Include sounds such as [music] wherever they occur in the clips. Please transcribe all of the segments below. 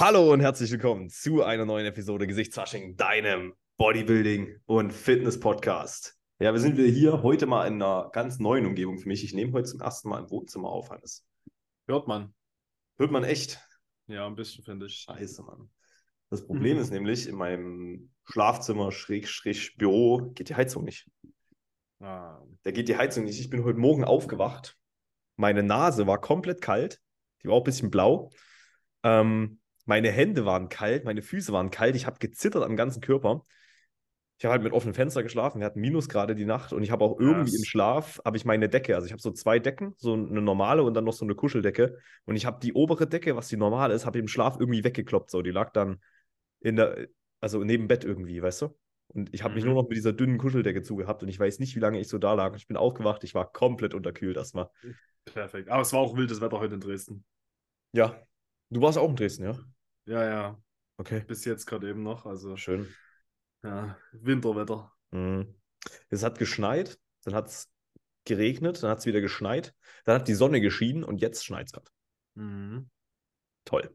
Hallo und herzlich willkommen zu einer neuen Episode Gesichtswasching, deinem Bodybuilding und Fitness Podcast. Ja, wir sind wieder hier heute mal in einer ganz neuen Umgebung für mich. Ich nehme heute zum ersten Mal im Wohnzimmer auf, Hannes. Hört man. Hört man echt? Ja, ein bisschen, finde ich. Scheiße, Mann. Das Problem [laughs] ist nämlich, in meinem Schlafzimmer, Schräg, Büro, geht die Heizung nicht. Ah. Da geht die Heizung nicht. Ich bin heute Morgen aufgewacht. Meine Nase war komplett kalt. Die war auch ein bisschen blau. Ähm, meine Hände waren kalt, meine Füße waren kalt. Ich habe gezittert am ganzen Körper. Ich habe halt mit offenem Fenster geschlafen. Wir hatten Minusgrade die Nacht und ich habe auch irgendwie yes. im Schlaf habe ich meine Decke. Also ich habe so zwei Decken, so eine normale und dann noch so eine Kuscheldecke. Und ich habe die obere Decke, was die normale ist, habe ich im Schlaf irgendwie weggekloppt. So, die lag dann in der, also neben Bett irgendwie, weißt du? Und ich habe mhm. mich nur noch mit dieser dünnen Kuscheldecke zugehabt und ich weiß nicht, wie lange ich so da lag. Ich bin aufgewacht, ich war komplett unterkühlt erstmal. Perfekt. Aber es war auch wildes Wetter heute in Dresden. Ja. Du warst auch in Dresden, ja? Ja, ja. Okay. Bis jetzt gerade eben noch. Also schön. Ja, Winterwetter. Mhm. Es hat geschneit, dann hat es geregnet, dann hat es wieder geschneit, dann hat die Sonne geschienen und jetzt schneit es gerade. Mhm. Toll.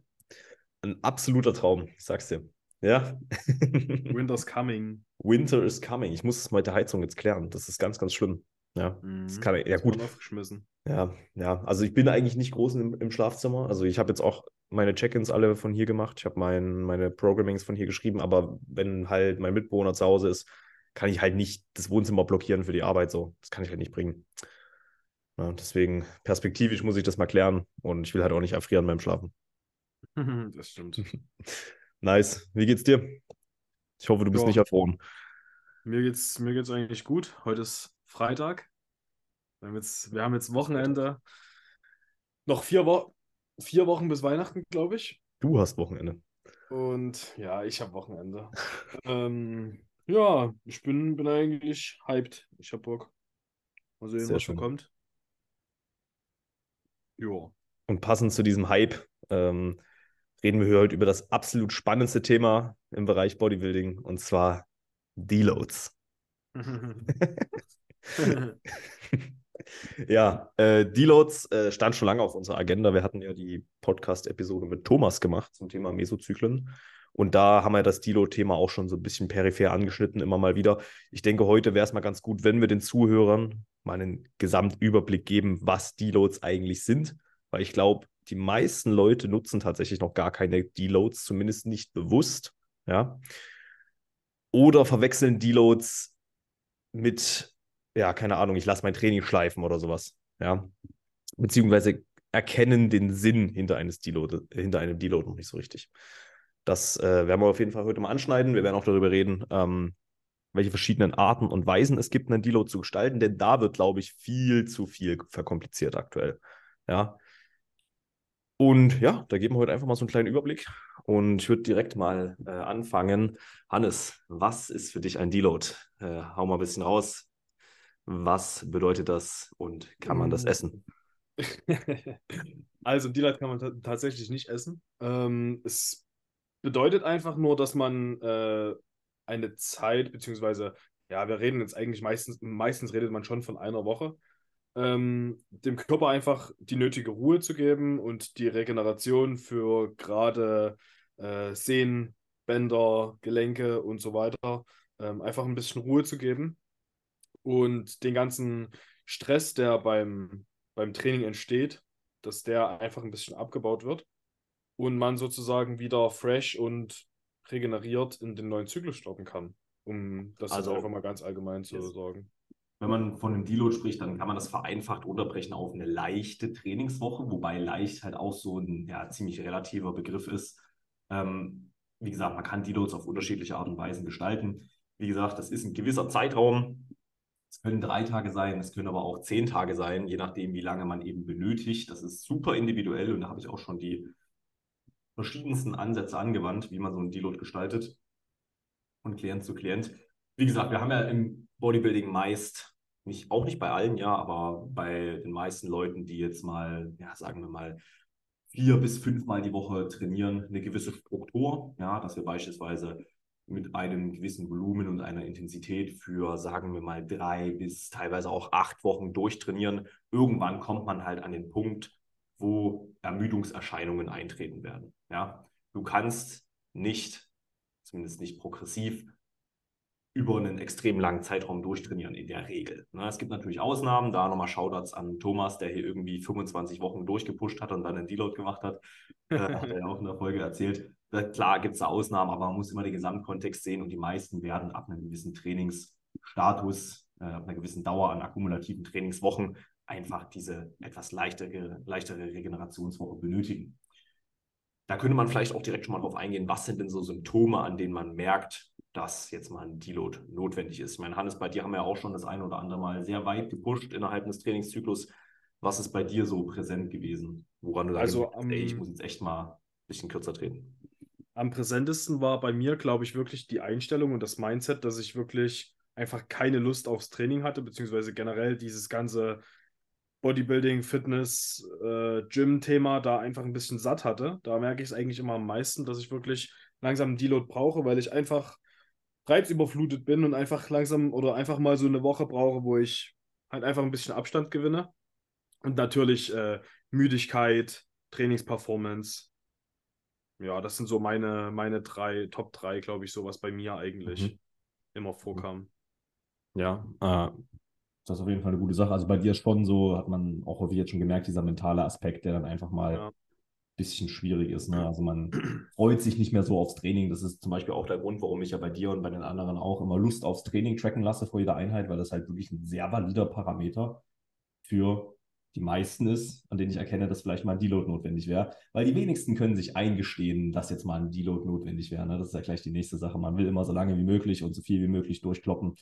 Ein absoluter Traum, ich sag's dir. Ja. [laughs] Winter's coming. Winter is coming. Ich muss es mit der Heizung jetzt klären. Das ist ganz, ganz schlimm. Ja, mhm. das kann ja gut. Aufgeschmissen. Ja, ja. Also ich bin eigentlich nicht groß im, im Schlafzimmer. Also ich habe jetzt auch meine Check-ins alle von hier gemacht. Ich habe mein, meine Programmings von hier geschrieben. Aber wenn halt mein Mitbewohner zu Hause ist, kann ich halt nicht das Wohnzimmer blockieren für die Arbeit. So, das kann ich halt nicht bringen. Ja, deswegen perspektivisch muss ich das mal klären. Und ich will halt auch nicht erfrieren beim Schlafen. [laughs] das stimmt. [laughs] Nice. Wie geht's dir? Ich hoffe, du bist ja. nicht erfroren. Mir geht's, mir geht's eigentlich gut. Heute ist Freitag. Wir haben jetzt, wir haben jetzt Wochenende. Noch vier, Wo vier Wochen bis Weihnachten, glaube ich. Du hast Wochenende. Und ja, ich habe Wochenende. [laughs] ähm, ja, ich bin, bin eigentlich hyped. Ich habe Bock. Mal sehen, Sehr was schön. kommt. Ja. Und passend zu diesem Hype ähm, reden wir heute über das absolut spannendste Thema im Bereich Bodybuilding und zwar Deloads. [laughs] [laughs] ja, äh, Deloads äh, stand schon lange auf unserer Agenda. Wir hatten ja die Podcast-Episode mit Thomas gemacht zum Thema Mesozyklen. Und da haben wir das Deload-Thema auch schon so ein bisschen peripher angeschnitten, immer mal wieder. Ich denke, heute wäre es mal ganz gut, wenn wir den Zuhörern mal einen Gesamtüberblick geben, was Deloads eigentlich sind. Weil ich glaube, die meisten Leute nutzen tatsächlich noch gar keine Deloads, zumindest nicht bewusst. Ja. Oder verwechseln Deloads mit, ja, keine Ahnung, ich lasse mein Training schleifen oder sowas. Ja. Beziehungsweise erkennen den Sinn hinter, eines Deload, hinter einem Deload noch nicht so richtig. Das äh, werden wir auf jeden Fall heute mal anschneiden. Wir werden auch darüber reden, ähm, welche verschiedenen Arten und Weisen es gibt, einen Deload zu gestalten, denn da wird, glaube ich, viel zu viel verkompliziert aktuell. Ja, und ja, da geben wir heute einfach mal so einen kleinen Überblick. Und ich würde direkt mal äh, anfangen. Hannes, was ist für dich ein Deload? Äh, hau mal ein bisschen raus. Was bedeutet das und kann man das mm. essen? [laughs] also, Deload kann man tatsächlich nicht essen. Ähm, es bedeutet einfach nur, dass man äh, eine Zeit, beziehungsweise, ja, wir reden jetzt eigentlich meistens, meistens redet man schon von einer Woche ähm, dem Körper einfach die nötige Ruhe zu geben und die Regeneration für gerade äh, Sehnen, Bänder, Gelenke und so weiter ähm, einfach ein bisschen Ruhe zu geben und den ganzen Stress, der beim, beim Training entsteht, dass der einfach ein bisschen abgebaut wird und man sozusagen wieder fresh und regeneriert in den neuen Zyklus starten kann, um das also, einfach mal ganz allgemein zu yes. sagen wenn man von einem Deload spricht, dann kann man das vereinfacht unterbrechen auf eine leichte Trainingswoche, wobei leicht halt auch so ein ja, ziemlich relativer Begriff ist. Ähm, wie gesagt, man kann Deloads auf unterschiedliche Art und Weise gestalten. Wie gesagt, das ist ein gewisser Zeitraum. Es können drei Tage sein, es können aber auch zehn Tage sein, je nachdem, wie lange man eben benötigt. Das ist super individuell und da habe ich auch schon die verschiedensten Ansätze angewandt, wie man so einen Deload gestaltet. Von Klient zu Klient. Wie gesagt, wir haben ja im Bodybuilding meist nicht, auch nicht bei allen, ja, aber bei den meisten Leuten, die jetzt mal, ja, sagen wir mal, vier bis fünfmal die Woche trainieren, eine gewisse Struktur, ja, dass wir beispielsweise mit einem gewissen Volumen und einer Intensität für, sagen wir mal, drei bis teilweise auch acht Wochen durchtrainieren. Irgendwann kommt man halt an den Punkt, wo Ermüdungserscheinungen eintreten werden. Ja, du kannst nicht, zumindest nicht progressiv, über einen extrem langen Zeitraum durchtrainieren in der Regel. Ne, es gibt natürlich Ausnahmen, da nochmal Shoutouts an Thomas, der hier irgendwie 25 Wochen durchgepusht hat und dann einen Deload gemacht hat. Äh, hat er auch in der Folge erzählt. Klar gibt es da Ausnahmen, aber man muss immer den Gesamtkontext sehen und die meisten werden ab einem gewissen Trainingsstatus, äh, ab einer gewissen Dauer an akkumulativen Trainingswochen einfach diese etwas leichtere, leichtere Regenerationswoche benötigen. Da könnte man vielleicht auch direkt schon mal drauf eingehen, was sind denn so Symptome, an denen man merkt, dass jetzt mal ein Deload notwendig ist. Ich meine, Hannes, bei dir haben wir ja auch schon das eine oder andere Mal sehr weit gepusht innerhalb des Trainingszyklus. Was ist bei dir so präsent gewesen? Woran du also, sagst, ey, ich muss jetzt echt mal ein bisschen kürzer treten? Am präsentesten war bei mir, glaube ich, wirklich die Einstellung und das Mindset, dass ich wirklich einfach keine Lust aufs Training hatte, beziehungsweise generell dieses ganze Bodybuilding, Fitness, äh, Gym-Thema da einfach ein bisschen satt hatte. Da merke ich es eigentlich immer am meisten, dass ich wirklich langsam einen Deload brauche, weil ich einfach reizüberflutet bin und einfach langsam oder einfach mal so eine Woche brauche, wo ich halt einfach ein bisschen Abstand gewinne. Und natürlich äh, Müdigkeit, Trainingsperformance. Ja, das sind so meine, meine drei, Top 3, glaube ich, so was bei mir eigentlich mhm. immer vorkam. Ja, äh, das ist auf jeden Fall eine gute Sache. Also bei dir schon so, hat man auch häufig jetzt schon gemerkt, dieser mentale Aspekt, der dann einfach mal ja bisschen schwierig ist. Ne? Also man [clears throat] freut sich nicht mehr so aufs Training. Das ist zum Beispiel auch der Grund, warum ich ja bei dir und bei den anderen auch immer Lust aufs Training tracken lasse vor jeder Einheit, weil das halt wirklich ein sehr valider Parameter für die meisten ist, an denen ich erkenne, dass vielleicht mal ein Deload notwendig wäre. Weil die wenigsten können sich eingestehen, dass jetzt mal ein Deload notwendig wäre. Ne? Das ist ja gleich die nächste Sache. Man will immer so lange wie möglich und so viel wie möglich durchkloppen.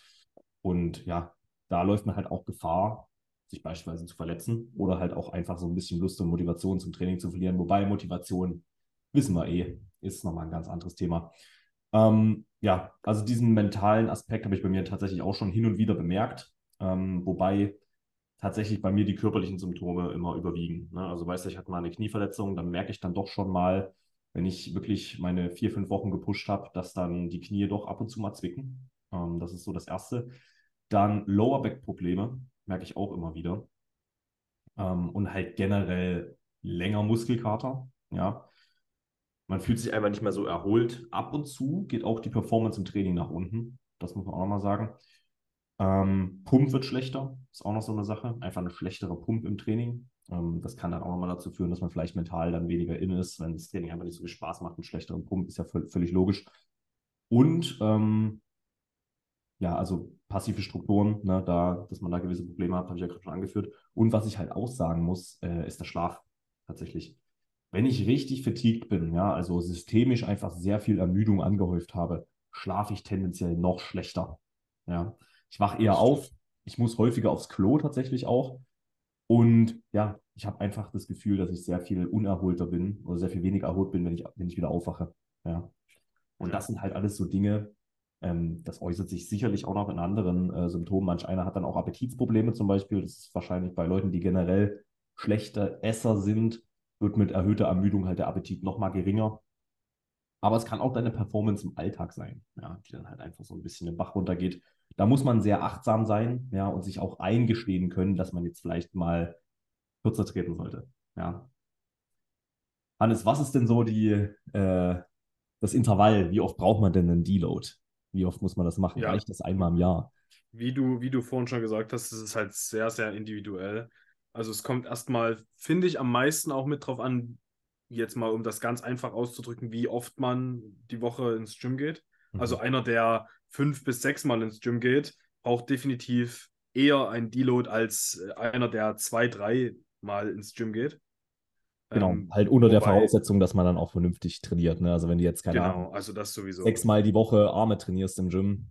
Und ja, da läuft man halt auch Gefahr, sich beispielsweise zu verletzen oder halt auch einfach so ein bisschen Lust und Motivation zum Training zu verlieren. Wobei Motivation, wissen wir eh, ist nochmal ein ganz anderes Thema. Ähm, ja, also diesen mentalen Aspekt habe ich bei mir tatsächlich auch schon hin und wieder bemerkt, ähm, wobei tatsächlich bei mir die körperlichen Symptome immer überwiegen. Ne? Also weißt du, ich hatte mal eine Knieverletzung, dann merke ich dann doch schon mal, wenn ich wirklich meine vier, fünf Wochen gepusht habe, dass dann die Knie doch ab und zu mal zwicken. Ähm, das ist so das Erste. Dann Lower Back Probleme merke ich auch immer wieder. Ähm, und halt generell länger Muskelkater, ja. Man fühlt sich einfach nicht mehr so erholt. Ab und zu geht auch die Performance im Training nach unten. Das muss man auch nochmal sagen. Ähm, Pump wird schlechter, ist auch noch so eine Sache. Einfach eine schlechtere Pump im Training. Ähm, das kann dann auch nochmal dazu führen, dass man vielleicht mental dann weniger in ist, wenn das Training einfach nicht so viel Spaß macht. Einen schlechteren Pump ist ja völlig logisch. Und ähm, ja, also passive Strukturen, ne, da, dass man da gewisse Probleme hat, habe ich ja gerade schon angeführt. Und was ich halt auch sagen muss, äh, ist der Schlaf tatsächlich. Wenn ich richtig fatigued bin, ja, also systemisch einfach sehr viel Ermüdung angehäuft habe, schlafe ich tendenziell noch schlechter. Ja, ich wache eher auf, ich muss häufiger aufs Klo tatsächlich auch. Und ja, ich habe einfach das Gefühl, dass ich sehr viel unerholter bin oder sehr viel weniger erholt bin, wenn ich, wenn ich wieder aufwache. Ja. Und das sind halt alles so Dinge, ähm, das äußert sich sicherlich auch noch in anderen äh, Symptomen. Manch einer hat dann auch Appetitsprobleme zum Beispiel. Das ist wahrscheinlich bei Leuten, die generell schlechte Esser sind, wird mit erhöhter Ermüdung halt der Appetit noch mal geringer. Aber es kann auch deine Performance im Alltag sein, ja, die dann halt einfach so ein bisschen den Bach runtergeht. Da muss man sehr achtsam sein, ja, und sich auch eingestehen können, dass man jetzt vielleicht mal kürzer treten sollte, ja. Hannes, was ist denn so die, äh, das Intervall? Wie oft braucht man denn einen Deload? Wie oft muss man das machen? Ja. Reicht das einmal im Jahr? Wie du, wie du vorhin schon gesagt hast, es ist halt sehr, sehr individuell. Also es kommt erstmal, finde ich, am meisten auch mit drauf an, jetzt mal, um das ganz einfach auszudrücken, wie oft man die Woche ins Gym geht. Mhm. Also einer, der fünf bis sechs Mal ins Gym geht, braucht definitiv eher ein Deload als äh, einer, der zwei, drei Mal ins Gym geht. Genau, ähm, halt unter wobei, der Voraussetzung, dass man dann auch vernünftig trainiert. Ne? Also wenn du jetzt keine genau, Ahnung, also das sowieso. sechsmal die Woche Arme trainierst im Gym,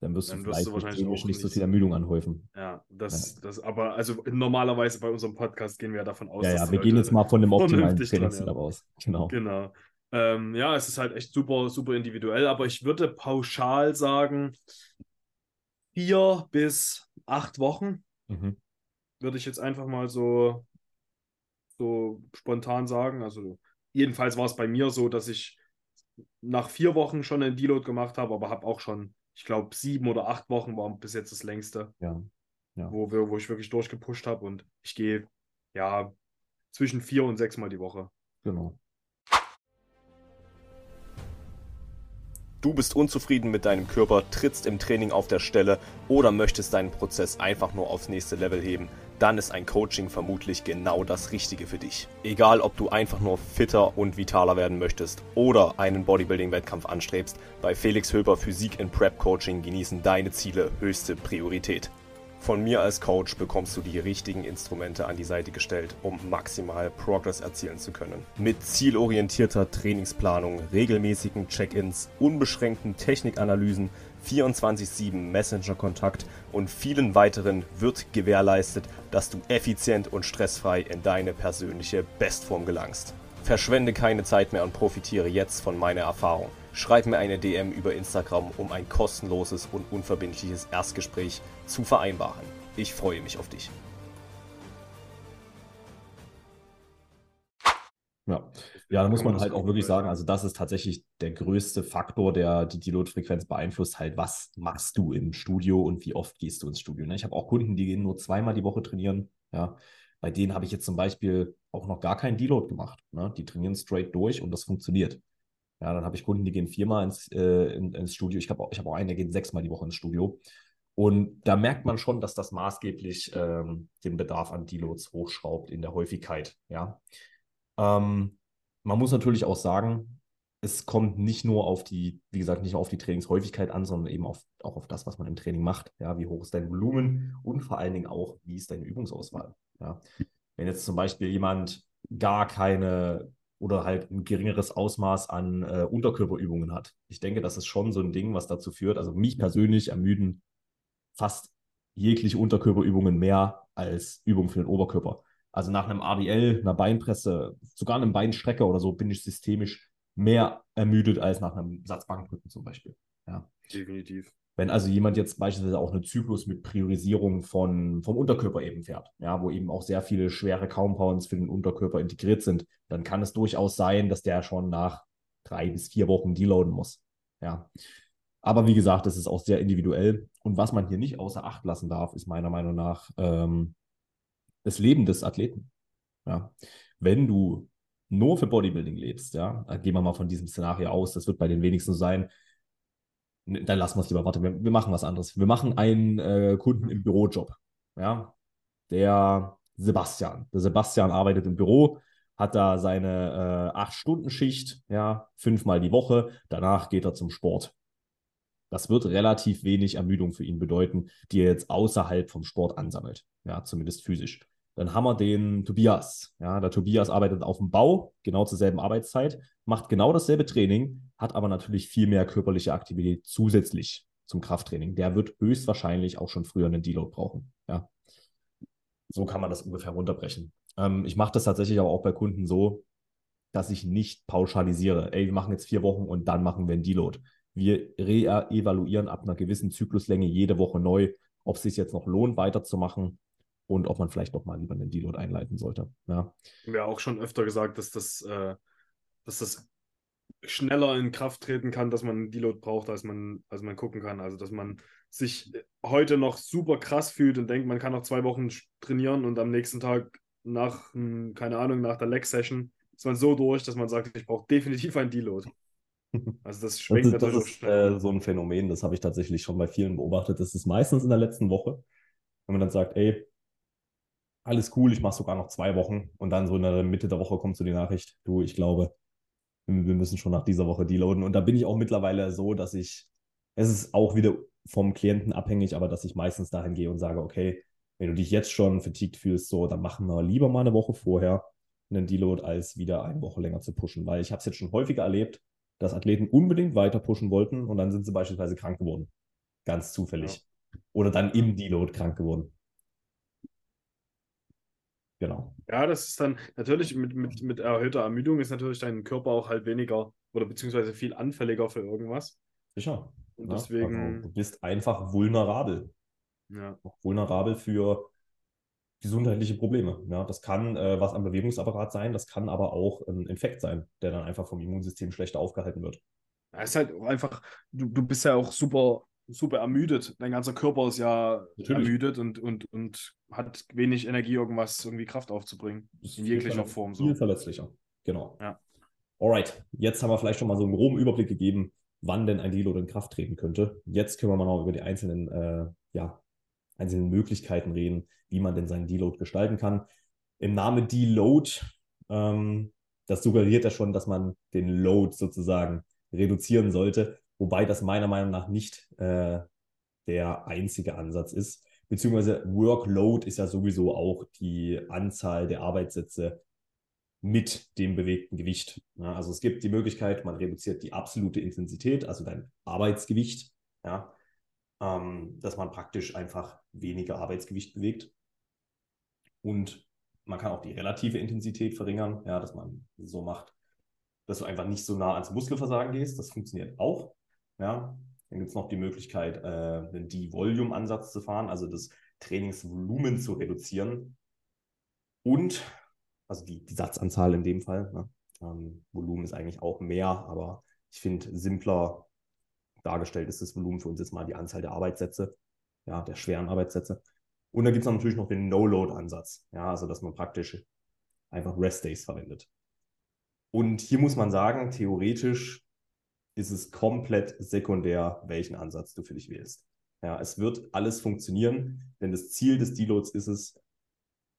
dann wirst dann du vielleicht wirst du wahrscheinlich nicht, nicht so viel Ermüdung anhäufen. Ja, das, ja. das, aber also normalerweise bei unserem Podcast gehen wir ja davon aus, ja, ja, wir gehen jetzt mal von dem optimalen Trainingssetup aus. Genau. Genau. Ähm, ja, es ist halt echt super, super individuell, aber ich würde pauschal sagen, vier bis acht Wochen mhm. würde ich jetzt einfach mal so so spontan sagen. Also jedenfalls war es bei mir so, dass ich nach vier Wochen schon einen Deload gemacht habe, aber habe auch schon, ich glaube, sieben oder acht Wochen war bis jetzt das längste. Ja. ja. Wo, wir, wo ich wirklich durchgepusht habe und ich gehe ja zwischen vier und sechs Mal die Woche. Genau. Du bist unzufrieden mit deinem Körper, trittst im Training auf der Stelle oder möchtest deinen Prozess einfach nur aufs nächste Level heben, dann ist ein Coaching vermutlich genau das Richtige für dich. Egal, ob du einfach nur fitter und vitaler werden möchtest oder einen Bodybuilding-Wettkampf anstrebst, bei Felix Höber Physik in Prep Coaching genießen deine Ziele höchste Priorität. Von mir als Coach bekommst du die richtigen Instrumente an die Seite gestellt, um maximal Progress erzielen zu können. Mit zielorientierter Trainingsplanung, regelmäßigen Check-ins, unbeschränkten Technikanalysen, 24-7 Messenger-Kontakt und vielen weiteren wird gewährleistet, dass du effizient und stressfrei in deine persönliche Bestform gelangst. Verschwende keine Zeit mehr und profitiere jetzt von meiner Erfahrung. Schreib mir eine DM über Instagram, um ein kostenloses und unverbindliches Erstgespräch zu vereinbaren. Ich freue mich auf dich. Ja. ja, da muss man halt auch wirklich sagen, also das ist tatsächlich der größte Faktor, der die Deload-Frequenz beeinflusst, halt, was machst du im Studio und wie oft gehst du ins Studio. Ne? Ich habe auch Kunden, die gehen nur zweimal die Woche trainieren. Ja, bei denen habe ich jetzt zum Beispiel auch noch gar keinen Deload gemacht. Ne? Die trainieren straight durch und das funktioniert. Ja, dann habe ich Kunden, die gehen viermal ins, äh, in, ins Studio. Ich habe auch, hab auch einen, der geht sechsmal die Woche ins Studio. Und da merkt man schon, dass das maßgeblich ähm, den Bedarf an Deloads hochschraubt in der Häufigkeit. Ja. Ähm, man muss natürlich auch sagen, es kommt nicht nur auf die, wie gesagt, nicht nur auf die Trainingshäufigkeit an, sondern eben auf, auch auf das, was man im Training macht. Ja, wie hoch ist dein Volumen und vor allen Dingen auch, wie ist deine Übungsauswahl. Ja. Wenn jetzt zum Beispiel jemand gar keine oder halt ein geringeres Ausmaß an äh, Unterkörperübungen hat. Ich denke, das ist schon so ein Ding, was dazu führt. Also mich persönlich ermüden fast jegliche Unterkörperübungen mehr als Übungen für den Oberkörper. Also nach einem ABL, einer Beinpresse, sogar einem Beinstrecker oder so bin ich systemisch mehr ermüdet als nach einem Satzbankdrücken zum Beispiel. Ja. Definitiv. Wenn also jemand jetzt beispielsweise auch einen Zyklus mit Priorisierung von, vom Unterkörper eben fährt, ja, wo eben auch sehr viele schwere Compounds für den Unterkörper integriert sind, dann kann es durchaus sein, dass der schon nach drei bis vier Wochen deloaden muss. Ja. Aber wie gesagt, das ist auch sehr individuell. Und was man hier nicht außer Acht lassen darf, ist meiner Meinung nach ähm, das Leben des Athleten. Ja. Wenn du nur für Bodybuilding lebst, ja, gehen wir mal von diesem Szenario aus, das wird bei den wenigsten sein, dann lassen wir es lieber. Warte, wir, wir, machen was anderes. Wir machen einen äh, Kunden im Bürojob. Ja, der Sebastian. Der Sebastian arbeitet im Büro, hat da seine äh, 8-Stunden-Schicht, ja, fünfmal die Woche. Danach geht er zum Sport. Das wird relativ wenig Ermüdung für ihn bedeuten, die er jetzt außerhalb vom Sport ansammelt. Ja, zumindest physisch. Dann haben wir den Tobias. Ja, der Tobias arbeitet auf dem Bau, genau zur selben Arbeitszeit, macht genau dasselbe Training, hat aber natürlich viel mehr körperliche Aktivität zusätzlich zum Krafttraining. Der wird höchstwahrscheinlich auch schon früher einen Deload brauchen. Ja. So kann man das ungefähr runterbrechen. Ähm, ich mache das tatsächlich aber auch bei Kunden so, dass ich nicht pauschalisiere. Ey, wir machen jetzt vier Wochen und dann machen wir einen Deload. Wir re-evaluieren ab einer gewissen Zykluslänge jede Woche neu, ob es sich jetzt noch lohnt, weiterzumachen und ob man vielleicht doch mal lieber einen Deload einleiten sollte. Ja. Wir haben ja auch schon öfter gesagt, dass das, äh, dass das schneller in Kraft treten kann, dass man einen Deload braucht, als man, als man gucken kann. Also dass man sich heute noch super krass fühlt und denkt, man kann noch zwei Wochen trainieren und am nächsten Tag nach, keine Ahnung, nach der Leg-Session ist man so durch, dass man sagt, ich brauche definitiv einen Deload. [laughs] Also das schwenkt das ist, natürlich das ist, äh, so ein Phänomen, das habe ich tatsächlich schon bei vielen beobachtet. Das ist meistens in der letzten Woche, wenn man dann sagt, ey, alles cool, ich mache sogar noch zwei Wochen und dann so in der Mitte der Woche kommt so die Nachricht, du, ich glaube, wir müssen schon nach dieser Woche deloaden. Und da bin ich auch mittlerweile so, dass ich, es ist auch wieder vom Klienten abhängig, aber dass ich meistens dahin gehe und sage, okay, wenn du dich jetzt schon fatigued fühlst, so, dann machen wir lieber mal eine Woche vorher einen Deload, als wieder eine Woche länger zu pushen. Weil ich habe es jetzt schon häufiger erlebt, dass Athleten unbedingt weiter pushen wollten und dann sind sie beispielsweise krank geworden. Ganz zufällig. Ja. Oder dann im Deload krank geworden. Genau. Ja, das ist dann natürlich mit, mit, mit erhöhter Ermüdung ist natürlich dein Körper auch halt weniger oder beziehungsweise viel anfälliger für irgendwas. Sicher. Und ja, deswegen. Also, du bist einfach vulnerabel. Ja. Vulnerabel für gesundheitliche Probleme. Ja, das kann äh, was am Bewegungsapparat sein, das kann aber auch ein Infekt sein, der dann einfach vom Immunsystem schlechter aufgehalten wird. Ja, ist halt einfach, du, du bist ja auch super super ermüdet. Dein ganzer Körper ist ja Natürlich. ermüdet und, und, und hat wenig Energie, irgendwas, irgendwie Kraft aufzubringen. In jeglicher Form. So. Viel verletzlicher. Genau. Ja. Alright, jetzt haben wir vielleicht schon mal so einen groben Überblick gegeben, wann denn ein Deload in Kraft treten könnte. Jetzt können wir mal noch über die einzelnen, äh, ja, einzelnen Möglichkeiten reden, wie man denn seinen Deload gestalten kann. Im Namen Deload, ähm, das suggeriert ja schon, dass man den Load sozusagen reduzieren sollte, wobei das meiner Meinung nach nicht äh, der einzige Ansatz ist. Beziehungsweise Workload ist ja sowieso auch die Anzahl der Arbeitssätze mit dem bewegten Gewicht. Ja, also es gibt die Möglichkeit, man reduziert die absolute Intensität, also dein Arbeitsgewicht, ja, ähm, dass man praktisch einfach weniger Arbeitsgewicht bewegt. Und man kann auch die relative Intensität verringern, ja, dass man so macht, dass du einfach nicht so nah ans Muskelversagen gehst. Das funktioniert auch. Ja. Dann gibt es noch die Möglichkeit, äh, einen De-Volume-Ansatz zu fahren, also das Trainingsvolumen zu reduzieren. Und, also die, die Satzanzahl in dem Fall. Ne? Ähm, Volumen ist eigentlich auch mehr, aber ich finde, simpler dargestellt ist das Volumen für uns jetzt mal die Anzahl der Arbeitssätze, ja, der schweren Arbeitssätze. Und dann gibt es natürlich noch den No-Load-Ansatz, ja, also dass man praktisch einfach Rest-Days verwendet. Und hier muss man sagen, theoretisch ist es komplett sekundär, welchen Ansatz du für dich wählst. Ja, es wird alles funktionieren, denn das Ziel des Deloads ist es,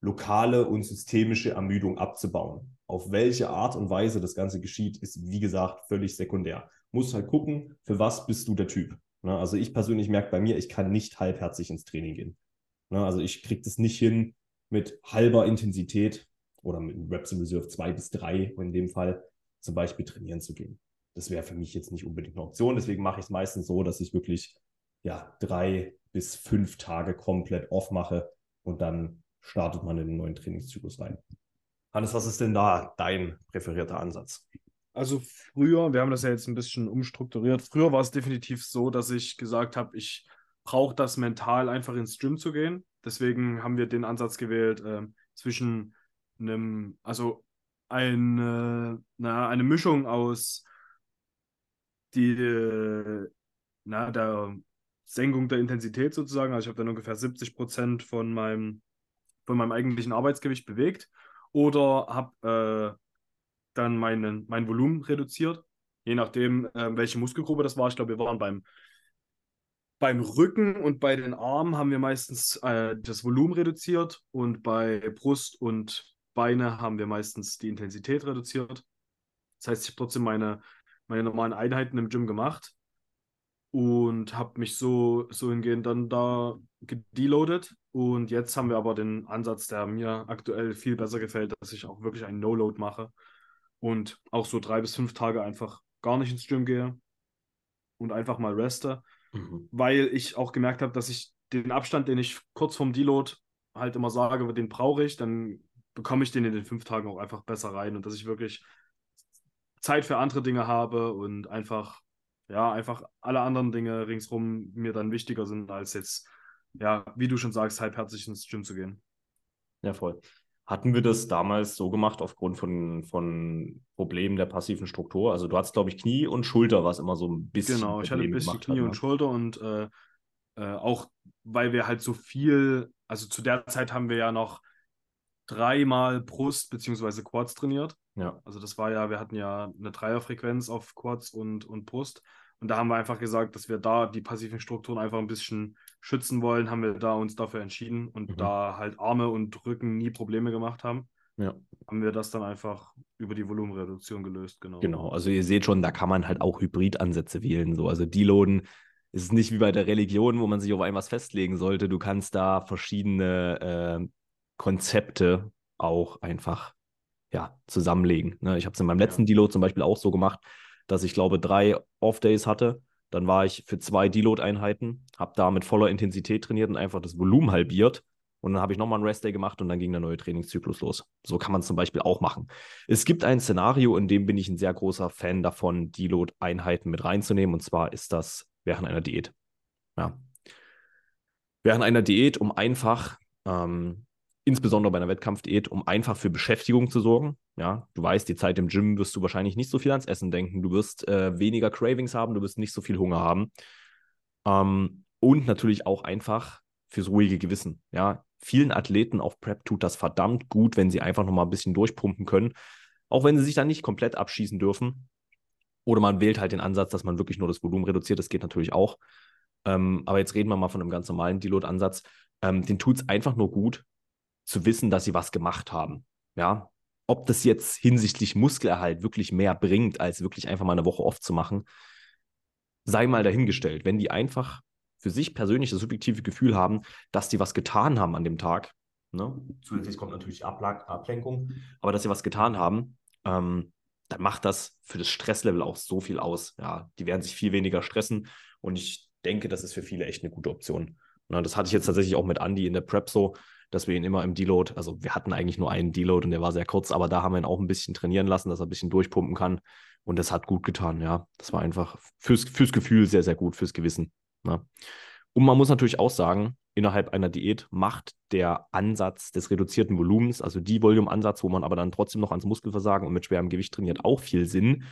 lokale und systemische Ermüdung abzubauen. Auf welche Art und Weise das Ganze geschieht, ist wie gesagt völlig sekundär. Muss halt gucken, für was bist du der Typ. Ne, also ich persönlich merke bei mir, ich kann nicht halbherzig ins Training gehen. Ne, also ich kriege das nicht hin mit halber Intensität oder mit Reps in Reserve 2 bis 3 in dem Fall zum Beispiel trainieren zu gehen das wäre für mich jetzt nicht unbedingt eine Option. Deswegen mache ich es meistens so, dass ich wirklich ja, drei bis fünf Tage komplett off mache und dann startet man in den neuen Trainingszyklus rein. Hannes, was ist denn da dein präferierter Ansatz? Also früher, wir haben das ja jetzt ein bisschen umstrukturiert. Früher war es definitiv so, dass ich gesagt habe, ich brauche das mental einfach ins Gym zu gehen. Deswegen haben wir den Ansatz gewählt äh, zwischen einem, also eine, na, eine Mischung aus die, na, der Senkung der Intensität sozusagen. Also ich habe dann ungefähr 70 Prozent von meinem, von meinem eigentlichen Arbeitsgewicht bewegt oder habe äh, dann meinen, mein Volumen reduziert, je nachdem, äh, welche Muskelgruppe das war. Ich glaube, wir waren beim, beim Rücken und bei den Armen haben wir meistens äh, das Volumen reduziert und bei Brust und Beine haben wir meistens die Intensität reduziert. Das heißt, ich habe trotzdem meine meine normalen Einheiten im Gym gemacht und habe mich so, so hingehend dann da gedeloadet. Und jetzt haben wir aber den Ansatz, der mir aktuell viel besser gefällt, dass ich auch wirklich einen No-Load mache und auch so drei bis fünf Tage einfach gar nicht ins Gym gehe und einfach mal reste, mhm. weil ich auch gemerkt habe, dass ich den Abstand, den ich kurz vorm Deload halt immer sage, den brauche ich, dann bekomme ich den in den fünf Tagen auch einfach besser rein und dass ich wirklich Zeit für andere Dinge habe und einfach, ja, einfach alle anderen Dinge ringsrum mir dann wichtiger sind, als jetzt, ja, wie du schon sagst, halbherzig ins Gym zu gehen. Ja, voll. Hatten wir das damals so gemacht aufgrund von, von Problemen der passiven Struktur? Also du hattest, glaube ich, Knie und Schulter, was immer so ein bisschen. Genau, ich hatte ein bisschen Knie hat, und ne? Schulter und äh, äh, auch weil wir halt so viel, also zu der Zeit haben wir ja noch dreimal Brust bzw. Quads trainiert. Ja. Also das war ja, wir hatten ja eine Dreierfrequenz auf Quads und, und Brust. Und da haben wir einfach gesagt, dass wir da die passiven Strukturen einfach ein bisschen schützen wollen, haben wir da uns dafür entschieden. Und mhm. da halt Arme und Rücken nie Probleme gemacht haben, ja. haben wir das dann einfach über die Volumenreduktion gelöst, genau. Genau, also ihr seht schon, da kann man halt auch Hybridansätze wählen. So. Also Deloaden ist nicht wie bei der Religion, wo man sich auf etwas festlegen sollte. Du kannst da verschiedene äh, Konzepte auch einfach ja, zusammenlegen. Ne? Ich habe es in meinem letzten. Deload zum Beispiel auch so gemacht, dass ich glaube drei Off-Days hatte. Dann war ich für zwei Deload-Einheiten, habe da mit voller Intensität trainiert und einfach das Volumen halbiert. Und dann habe ich nochmal einen Rest-Day gemacht und dann ging der neue Trainingszyklus los. So kann man es zum Beispiel auch machen. Es gibt ein Szenario, in dem bin ich ein sehr großer Fan davon, Deload-Einheiten mit reinzunehmen. Und zwar ist das während einer Diät. Ja. Während einer Diät, um einfach ähm, insbesondere bei einer Wettkampfdiät, um einfach für Beschäftigung zu sorgen. Ja, du weißt, die Zeit im Gym wirst du wahrscheinlich nicht so viel ans Essen denken. Du wirst äh, weniger Cravings haben, du wirst nicht so viel Hunger haben. Ähm, und natürlich auch einfach fürs ruhige Gewissen. Ja, vielen Athleten auf Prep tut das verdammt gut, wenn sie einfach nochmal ein bisschen durchpumpen können. Auch wenn sie sich dann nicht komplett abschießen dürfen. Oder man wählt halt den Ansatz, dass man wirklich nur das Volumen reduziert. Das geht natürlich auch. Ähm, aber jetzt reden wir mal von einem ganz normalen Deload-Ansatz. Ähm, den tut es einfach nur gut, zu wissen, dass sie was gemacht haben. Ja, ob das jetzt hinsichtlich Muskelerhalt wirklich mehr bringt, als wirklich einfach mal eine Woche oft zu machen, sei mal dahingestellt. Wenn die einfach für sich persönlich das subjektive Gefühl haben, dass die was getan haben an dem Tag, ne? zusätzlich kommt natürlich Ablag Ablenkung, aber dass sie was getan haben, ähm, dann macht das für das Stresslevel auch so viel aus. Ja, die werden sich viel weniger stressen und ich denke, das ist für viele echt eine gute Option. Na, das hatte ich jetzt tatsächlich auch mit Andy in der Prep so, dass wir ihn immer im Deload, also wir hatten eigentlich nur einen Deload und der war sehr kurz, aber da haben wir ihn auch ein bisschen trainieren lassen, dass er ein bisschen durchpumpen kann. Und das hat gut getan, ja. Das war einfach fürs, fürs Gefühl sehr, sehr gut, fürs Gewissen. Ja. Und man muss natürlich auch sagen, innerhalb einer Diät macht der Ansatz des reduzierten Volumens, also die Volume-Ansatz, wo man aber dann trotzdem noch ans Muskelversagen und mit schwerem Gewicht trainiert, auch viel Sinn,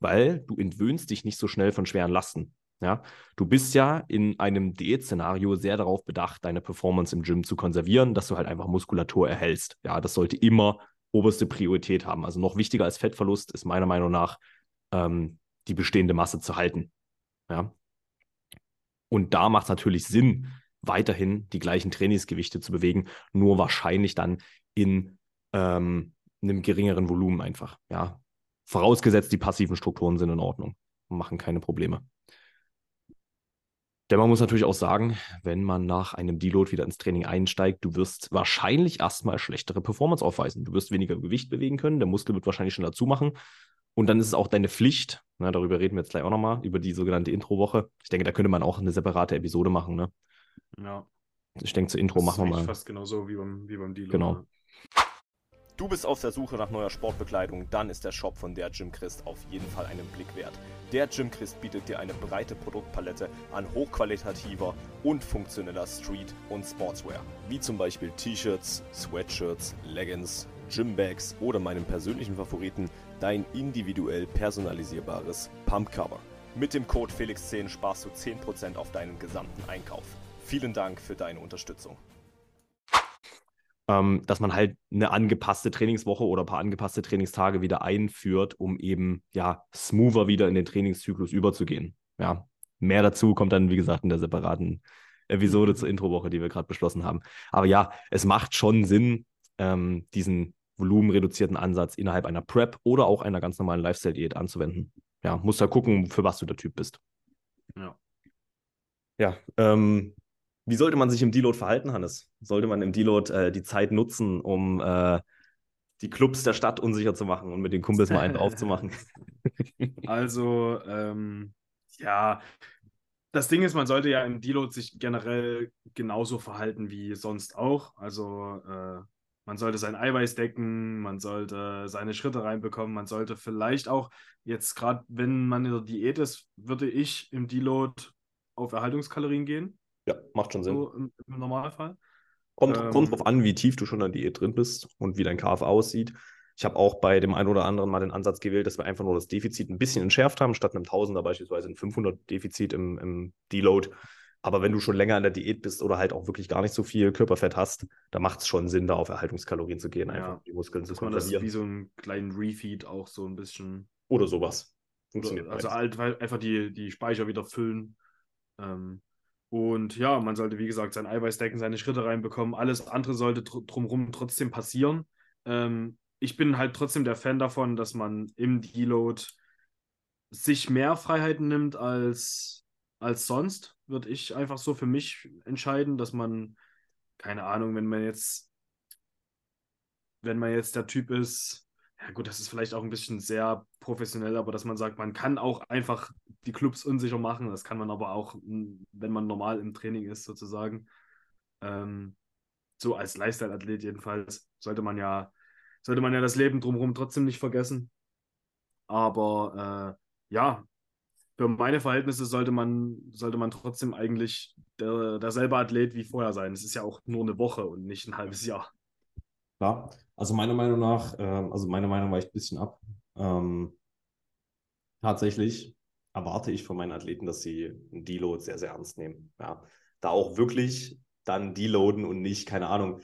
weil du entwöhnst dich nicht so schnell von schweren Lasten. Ja, du bist ja in einem Diät-Szenario sehr darauf bedacht, deine Performance im Gym zu konservieren, dass du halt einfach Muskulatur erhältst. Ja, das sollte immer oberste Priorität haben. Also noch wichtiger als Fettverlust ist meiner Meinung nach ähm, die bestehende Masse zu halten. Ja. Und da macht es natürlich Sinn, weiterhin die gleichen Trainingsgewichte zu bewegen, nur wahrscheinlich dann in ähm, einem geringeren Volumen einfach. Ja. Vorausgesetzt, die passiven Strukturen sind in Ordnung und machen keine Probleme. Denn man muss natürlich auch sagen, wenn man nach einem Deload wieder ins Training einsteigt, du wirst wahrscheinlich erstmal schlechtere Performance aufweisen. Du wirst weniger Gewicht bewegen können, der Muskel wird wahrscheinlich schon dazu machen. Und dann ist es auch deine Pflicht, ne, darüber reden wir jetzt gleich auch nochmal, über die sogenannte Intro-Woche. Ich denke, da könnte man auch eine separate Episode machen. Ne? Ja. Ich denke, zur Intro das machen wir mal. fast genauso wie beim, wie beim Deload. Genau. Ne? Du bist auf der Suche nach neuer Sportbekleidung, dann ist der Shop von der Jim Christ auf jeden Fall einen Blick wert. Der Jim Christ bietet dir eine breite Produktpalette an hochqualitativer und funktioneller Street- und Sportswear, wie zum Beispiel T-Shirts, Sweatshirts, Leggings, Gymbags oder meinem persönlichen Favoriten, dein individuell personalisierbares Pumpcover. Mit dem Code Felix10 sparst du 10% auf deinen gesamten Einkauf. Vielen Dank für deine Unterstützung ähm, dass man halt eine angepasste Trainingswoche oder ein paar angepasste Trainingstage wieder einführt, um eben ja smoother wieder in den Trainingszyklus überzugehen. Ja, mehr dazu kommt dann, wie gesagt, in der separaten Episode zur Introwoche, die wir gerade beschlossen haben. Aber ja, es macht schon Sinn, ähm, diesen volumenreduzierten Ansatz innerhalb einer Prep oder auch einer ganz normalen Lifestyle-Diät anzuwenden. Ja, musst da gucken, für was du der Typ bist. Ja. Ja, ähm, wie sollte man sich im Deload verhalten, Hannes? Sollte man im Deload äh, die Zeit nutzen, um äh, die Clubs der Stadt unsicher zu machen und mit den Kumpels mal einen aufzumachen? [laughs] Also, ähm, ja, das Ding ist, man sollte ja im Deload sich generell genauso verhalten wie sonst auch. Also, äh, man sollte sein Eiweiß decken, man sollte seine Schritte reinbekommen, man sollte vielleicht auch, jetzt gerade wenn man in der Diät ist, würde ich im Deload auf Erhaltungskalorien gehen. Ja, macht schon Sinn. So im, im Normalfall. Kommt, ähm, kommt drauf an, wie tief du schon in der Diät drin bist und wie dein KF aussieht. Ich habe auch bei dem einen oder anderen mal den Ansatz gewählt, dass wir einfach nur das Defizit ein bisschen entschärft haben, statt einem Tausender beispielsweise ein 500 Defizit im, im Deload. Aber wenn du schon länger in der Diät bist oder halt auch wirklich gar nicht so viel Körperfett hast, dann macht es schon Sinn, da auf Erhaltungskalorien zu gehen, einfach ja. die Muskeln zu konservieren. Das wie so einen kleinen Refeed auch so ein bisschen. Oder sowas. Funktioniert oder, also halt, einfach die, die Speicher wieder füllen. Ähm, und ja, man sollte, wie gesagt, sein Eiweiß decken, seine Schritte reinbekommen. Alles andere sollte tr drumherum trotzdem passieren. Ähm, ich bin halt trotzdem der Fan davon, dass man im Deload sich mehr Freiheiten nimmt als, als sonst, würde ich einfach so für mich entscheiden, dass man, keine Ahnung, wenn man jetzt, wenn man jetzt der Typ ist, ja gut, das ist vielleicht auch ein bisschen sehr professionell, aber dass man sagt, man kann auch einfach die Clubs unsicher machen. Das kann man aber auch, wenn man normal im Training ist, sozusagen. Ähm, so als Lifestyle-Athlet jedenfalls sollte man ja, sollte man ja das Leben drumherum trotzdem nicht vergessen. Aber äh, ja, für meine Verhältnisse sollte man, sollte man trotzdem eigentlich der, derselbe Athlet wie vorher sein. Es ist ja auch nur eine Woche und nicht ein halbes Jahr. Klar, also meiner Meinung nach, äh, also meine Meinung weicht ein bisschen ab. Ähm, tatsächlich erwarte ich von meinen Athleten, dass sie einen Deload sehr, sehr ernst nehmen. Ja, da auch wirklich dann deloaden und nicht, keine Ahnung,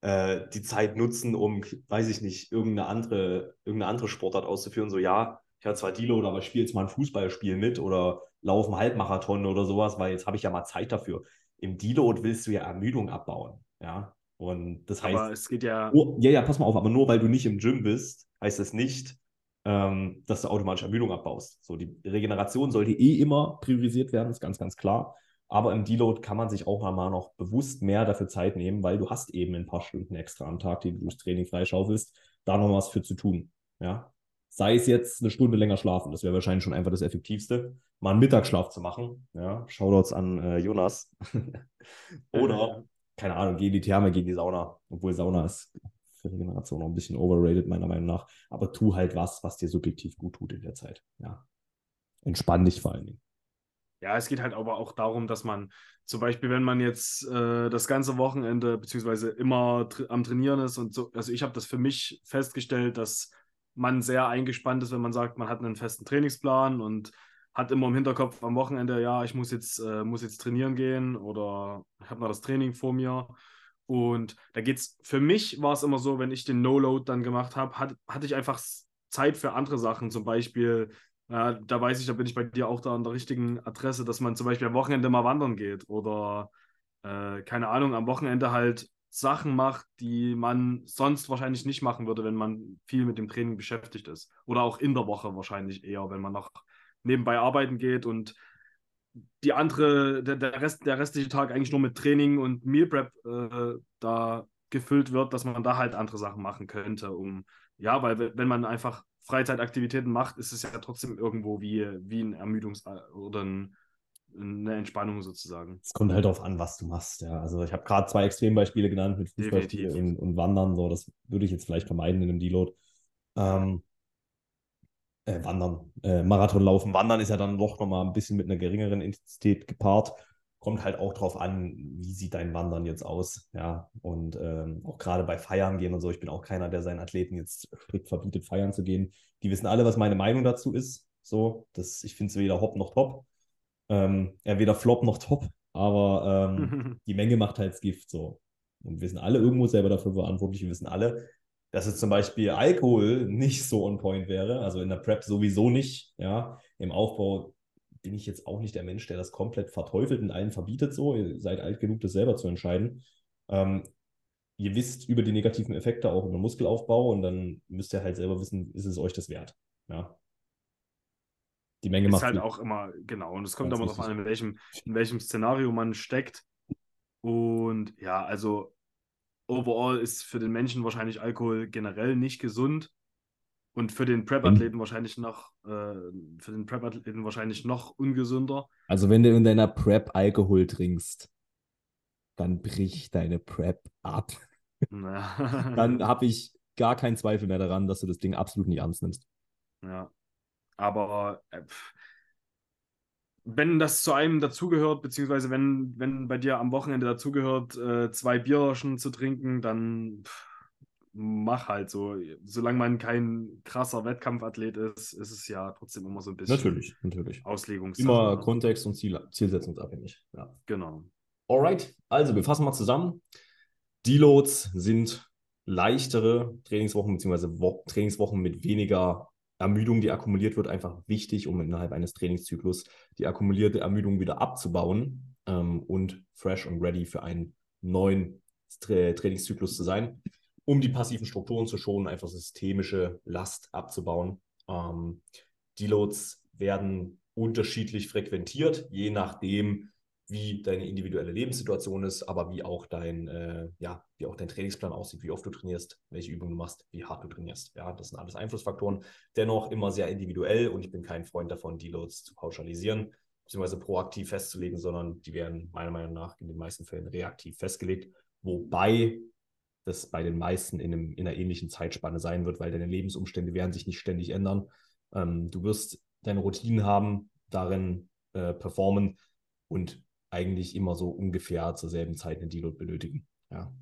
äh, die Zeit nutzen, um, weiß ich nicht, irgendeine andere, irgendeine andere Sportart auszuführen. So, ja, ich habe zwar Deload, aber ich spiele jetzt mal ein Fußballspiel mit oder laufe einen Halbmarathon oder sowas, weil jetzt habe ich ja mal Zeit dafür. Im Deload willst du ja Ermüdung abbauen. Ja. Und das heißt. Aber es geht ja. Oh, ja, ja, pass mal auf, aber nur weil du nicht im Gym bist, heißt das nicht, ähm, dass du automatisch Ermüdung abbaust. So, die Regeneration sollte eh immer priorisiert werden, ist ganz, ganz klar. Aber im Deload kann man sich auch mal noch bewusst mehr dafür Zeit nehmen, weil du hast eben ein paar Stunden extra am Tag, die du durchs Training freischaufelst, da noch was für zu tun. Ja. Sei es jetzt eine Stunde länger schlafen, das wäre wahrscheinlich schon einfach das Effektivste. Mal einen Mittagsschlaf zu machen. Ja, Shoutouts an äh, Jonas. [laughs] Oder, keine Ahnung, geh in die Therme, geh in die Sauna. Obwohl Sauna ist für die Generation noch ein bisschen overrated, meiner Meinung nach. Aber tu halt was, was dir subjektiv gut tut in der Zeit. Ja. Entspann dich vor allen Dingen. Ja, es geht halt aber auch darum, dass man zum Beispiel, wenn man jetzt äh, das ganze Wochenende beziehungsweise immer tra am Trainieren ist und so, also ich habe das für mich festgestellt, dass man sehr eingespannt ist, wenn man sagt, man hat einen festen Trainingsplan und hat immer im Hinterkopf am Wochenende, ja, ich muss jetzt, äh, muss jetzt trainieren gehen oder ich habe noch das Training vor mir. Und da geht's, für mich war es immer so, wenn ich den No-Load dann gemacht habe, hat, hatte ich einfach Zeit für andere Sachen. Zum Beispiel, äh, da weiß ich, da bin ich bei dir auch da an der richtigen Adresse, dass man zum Beispiel am Wochenende mal wandern geht oder äh, keine Ahnung, am Wochenende halt Sachen macht, die man sonst wahrscheinlich nicht machen würde, wenn man viel mit dem Training beschäftigt ist. Oder auch in der Woche wahrscheinlich eher, wenn man noch nebenbei arbeiten geht und die andere, der, der, Rest, der restliche Tag eigentlich nur mit Training und Meal Prep äh, da gefüllt wird, dass man da halt andere Sachen machen könnte, um, ja, weil wenn man einfach Freizeitaktivitäten macht, ist es ja trotzdem irgendwo wie, wie ein Ermüdungs- oder ein, eine Entspannung sozusagen. Es kommt halt darauf an, was du machst, ja. Also ich habe gerade zwei Extrembeispiele genannt mit Fußballspiel und, und, Wandern, so, das würde ich jetzt vielleicht vermeiden in einem Deload. Ähm, äh, Wandern, äh, Marathon laufen. Wandern ist ja dann doch nochmal ein bisschen mit einer geringeren Intensität gepaart. Kommt halt auch drauf an, wie sieht dein Wandern jetzt aus. Ja, und ähm, auch gerade bei Feiern gehen und so. Ich bin auch keiner, der seinen Athleten jetzt strikt verbietet, feiern zu gehen. Die wissen alle, was meine Meinung dazu ist. So, das, ich finde es weder hopp noch top. Ähm, ja, weder flop noch top, aber ähm, [laughs] die Menge macht halt das Gift so. Und wir sind alle irgendwo selber dafür verantwortlich. Wir wissen alle, dass es zum Beispiel Alkohol nicht so on point wäre, also in der Prep sowieso nicht, ja. Im Aufbau bin ich jetzt auch nicht der Mensch, der das komplett verteufelt und allen verbietet, so. Ihr seid alt genug, das selber zu entscheiden. Ähm, ihr wisst über die negativen Effekte auch im Muskelaufbau und dann müsst ihr halt selber wissen, ist es euch das wert, ja. Die Menge ist macht halt auch immer, genau, und es kommt immer darauf an, in welchem, in welchem Szenario man steckt. Und ja, also overall ist für den Menschen wahrscheinlich Alkohol generell nicht gesund und für den Prep-Athleten wahrscheinlich noch, äh, für den Prep-Athleten wahrscheinlich noch ungesünder. Also wenn du in deiner Prep Alkohol trinkst, dann bricht deine Prep ab. [laughs] dann habe ich gar keinen Zweifel mehr daran, dass du das Ding absolut nicht ernst nimmst. Ja, aber äh, wenn das zu einem dazugehört, beziehungsweise wenn, wenn bei dir am Wochenende dazugehört, äh, zwei Bierchen zu trinken, dann pff, mach halt so. Solange man kein krasser Wettkampfathlet ist, ist es ja trotzdem immer so ein bisschen natürlich, natürlich. Auslegungssache. Immer Kontext und Ziel, Zielsetzungsabhängig. Ja. Genau. Alright, also wir fassen mal zusammen. Deloads sind leichtere Trainingswochen bzw. Trainingswochen mit weniger Ermüdung, die akkumuliert wird, einfach wichtig, um innerhalb eines Trainingszyklus die akkumulierte Ermüdung wieder abzubauen ähm, und fresh und ready für einen neuen Tra Trainingszyklus zu sein, um die passiven Strukturen zu schonen, einfach systemische Last abzubauen. Ähm, Deloads werden unterschiedlich frequentiert, je nachdem, wie deine individuelle Lebenssituation ist, aber wie auch dein, äh, ja, wie auch dein Trainingsplan aussieht, wie oft du trainierst, welche Übungen du machst, wie hart du trainierst. Ja, das sind alles Einflussfaktoren. Dennoch immer sehr individuell und ich bin kein Freund davon, Deloads zu pauschalisieren, beziehungsweise proaktiv festzulegen, sondern die werden meiner Meinung nach in den meisten Fällen reaktiv festgelegt, wobei das bei den meisten in, einem, in einer ähnlichen Zeitspanne sein wird, weil deine Lebensumstände werden sich nicht ständig ändern. Ähm, du wirst deine Routinen haben, darin äh, performen und eigentlich immer so ungefähr zur selben Zeit einen Deload benötigen. Ja.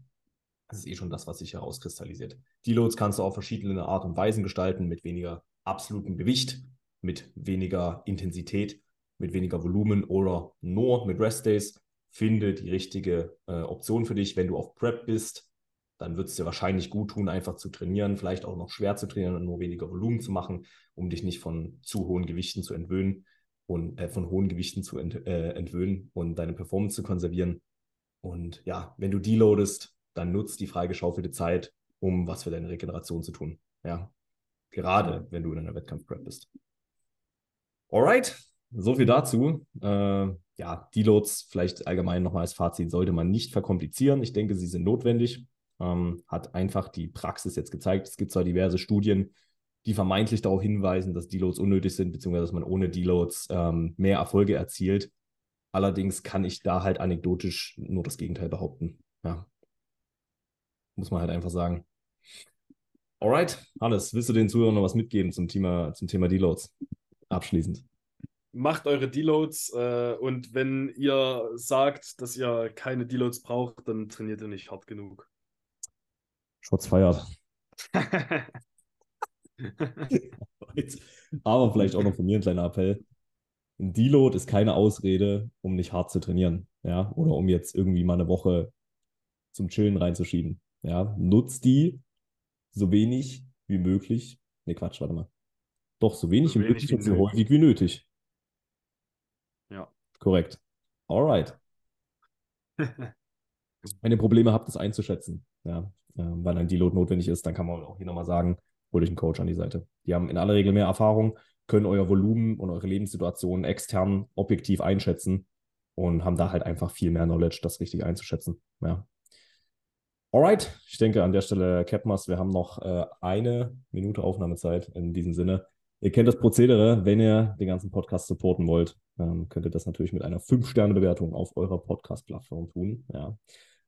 Das ist eh schon das, was sich herauskristallisiert. Deloads kannst du auf verschiedene Art und Weisen gestalten, mit weniger absolutem Gewicht, mit weniger Intensität, mit weniger Volumen oder nur mit Rest Days. Finde die richtige äh, Option für dich. Wenn du auf Prep bist, dann wird es dir wahrscheinlich gut tun, einfach zu trainieren, vielleicht auch noch schwer zu trainieren und nur weniger Volumen zu machen, um dich nicht von zu hohen Gewichten zu entwöhnen und äh, von hohen Gewichten zu ent, äh, entwöhnen und deine Performance zu konservieren. Und ja, wenn du deloadest, dann nutzt die freigeschaufelte Zeit, um was für deine Regeneration zu tun. Ja, gerade wenn du in einer Wettkampfprep bist. Alright, so viel dazu. Äh, ja, Deloads vielleicht allgemein nochmal als Fazit sollte man nicht verkomplizieren. Ich denke, sie sind notwendig. Ähm, hat einfach die Praxis jetzt gezeigt. Es gibt zwar diverse Studien, die vermeintlich darauf hinweisen, dass Deloads unnötig sind, beziehungsweise dass man ohne Deloads ähm, mehr Erfolge erzielt. Allerdings kann ich da halt anekdotisch nur das Gegenteil behaupten. Ja. Muss man halt einfach sagen. Alright, Hannes, willst du den Zuhörern noch was mitgeben zum Thema, zum Thema Deloads? Abschließend. Macht eure Deloads äh, und wenn ihr sagt, dass ihr keine Deloads braucht, dann trainiert ihr nicht hart genug. Shots feiert. [laughs] Aber vielleicht auch noch von mir ein kleiner Appell. Ein Deload ist keine Ausrede, um nicht hart zu trainieren, ja, oder um jetzt irgendwie mal eine Woche zum Chillen reinzuschieben. Ja, nutzt die so wenig wie möglich. Ne, Quatsch, warte mal. Doch, so wenig so wie möglich und so häufig wie nötig. Ja. Korrekt. Alright. [laughs] Wenn ihr Probleme habt, das einzuschätzen, ja, äh, weil ein Deload notwendig ist, dann kann man auch hier nochmal sagen, hol euch einen Coach an die Seite. Die haben in aller Regel mehr Erfahrung, können euer Volumen und eure Lebenssituation extern objektiv einschätzen und haben da halt einfach viel mehr Knowledge, das richtig einzuschätzen. Ja. Alright, ich denke an der Stelle, Capmas, wir haben noch äh, eine Minute Aufnahmezeit in diesem Sinne. Ihr kennt das Prozedere, wenn ihr den ganzen Podcast supporten wollt, ähm, könnt ihr das natürlich mit einer 5-Sterne-Bewertung auf eurer Podcast-Plattform tun. Ja.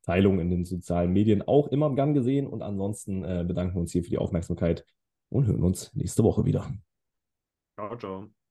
Teilung in den sozialen Medien auch immer gern gesehen. Und ansonsten äh, bedanken wir uns hier für die Aufmerksamkeit und hören uns nächste Woche wieder. Ciao, ciao.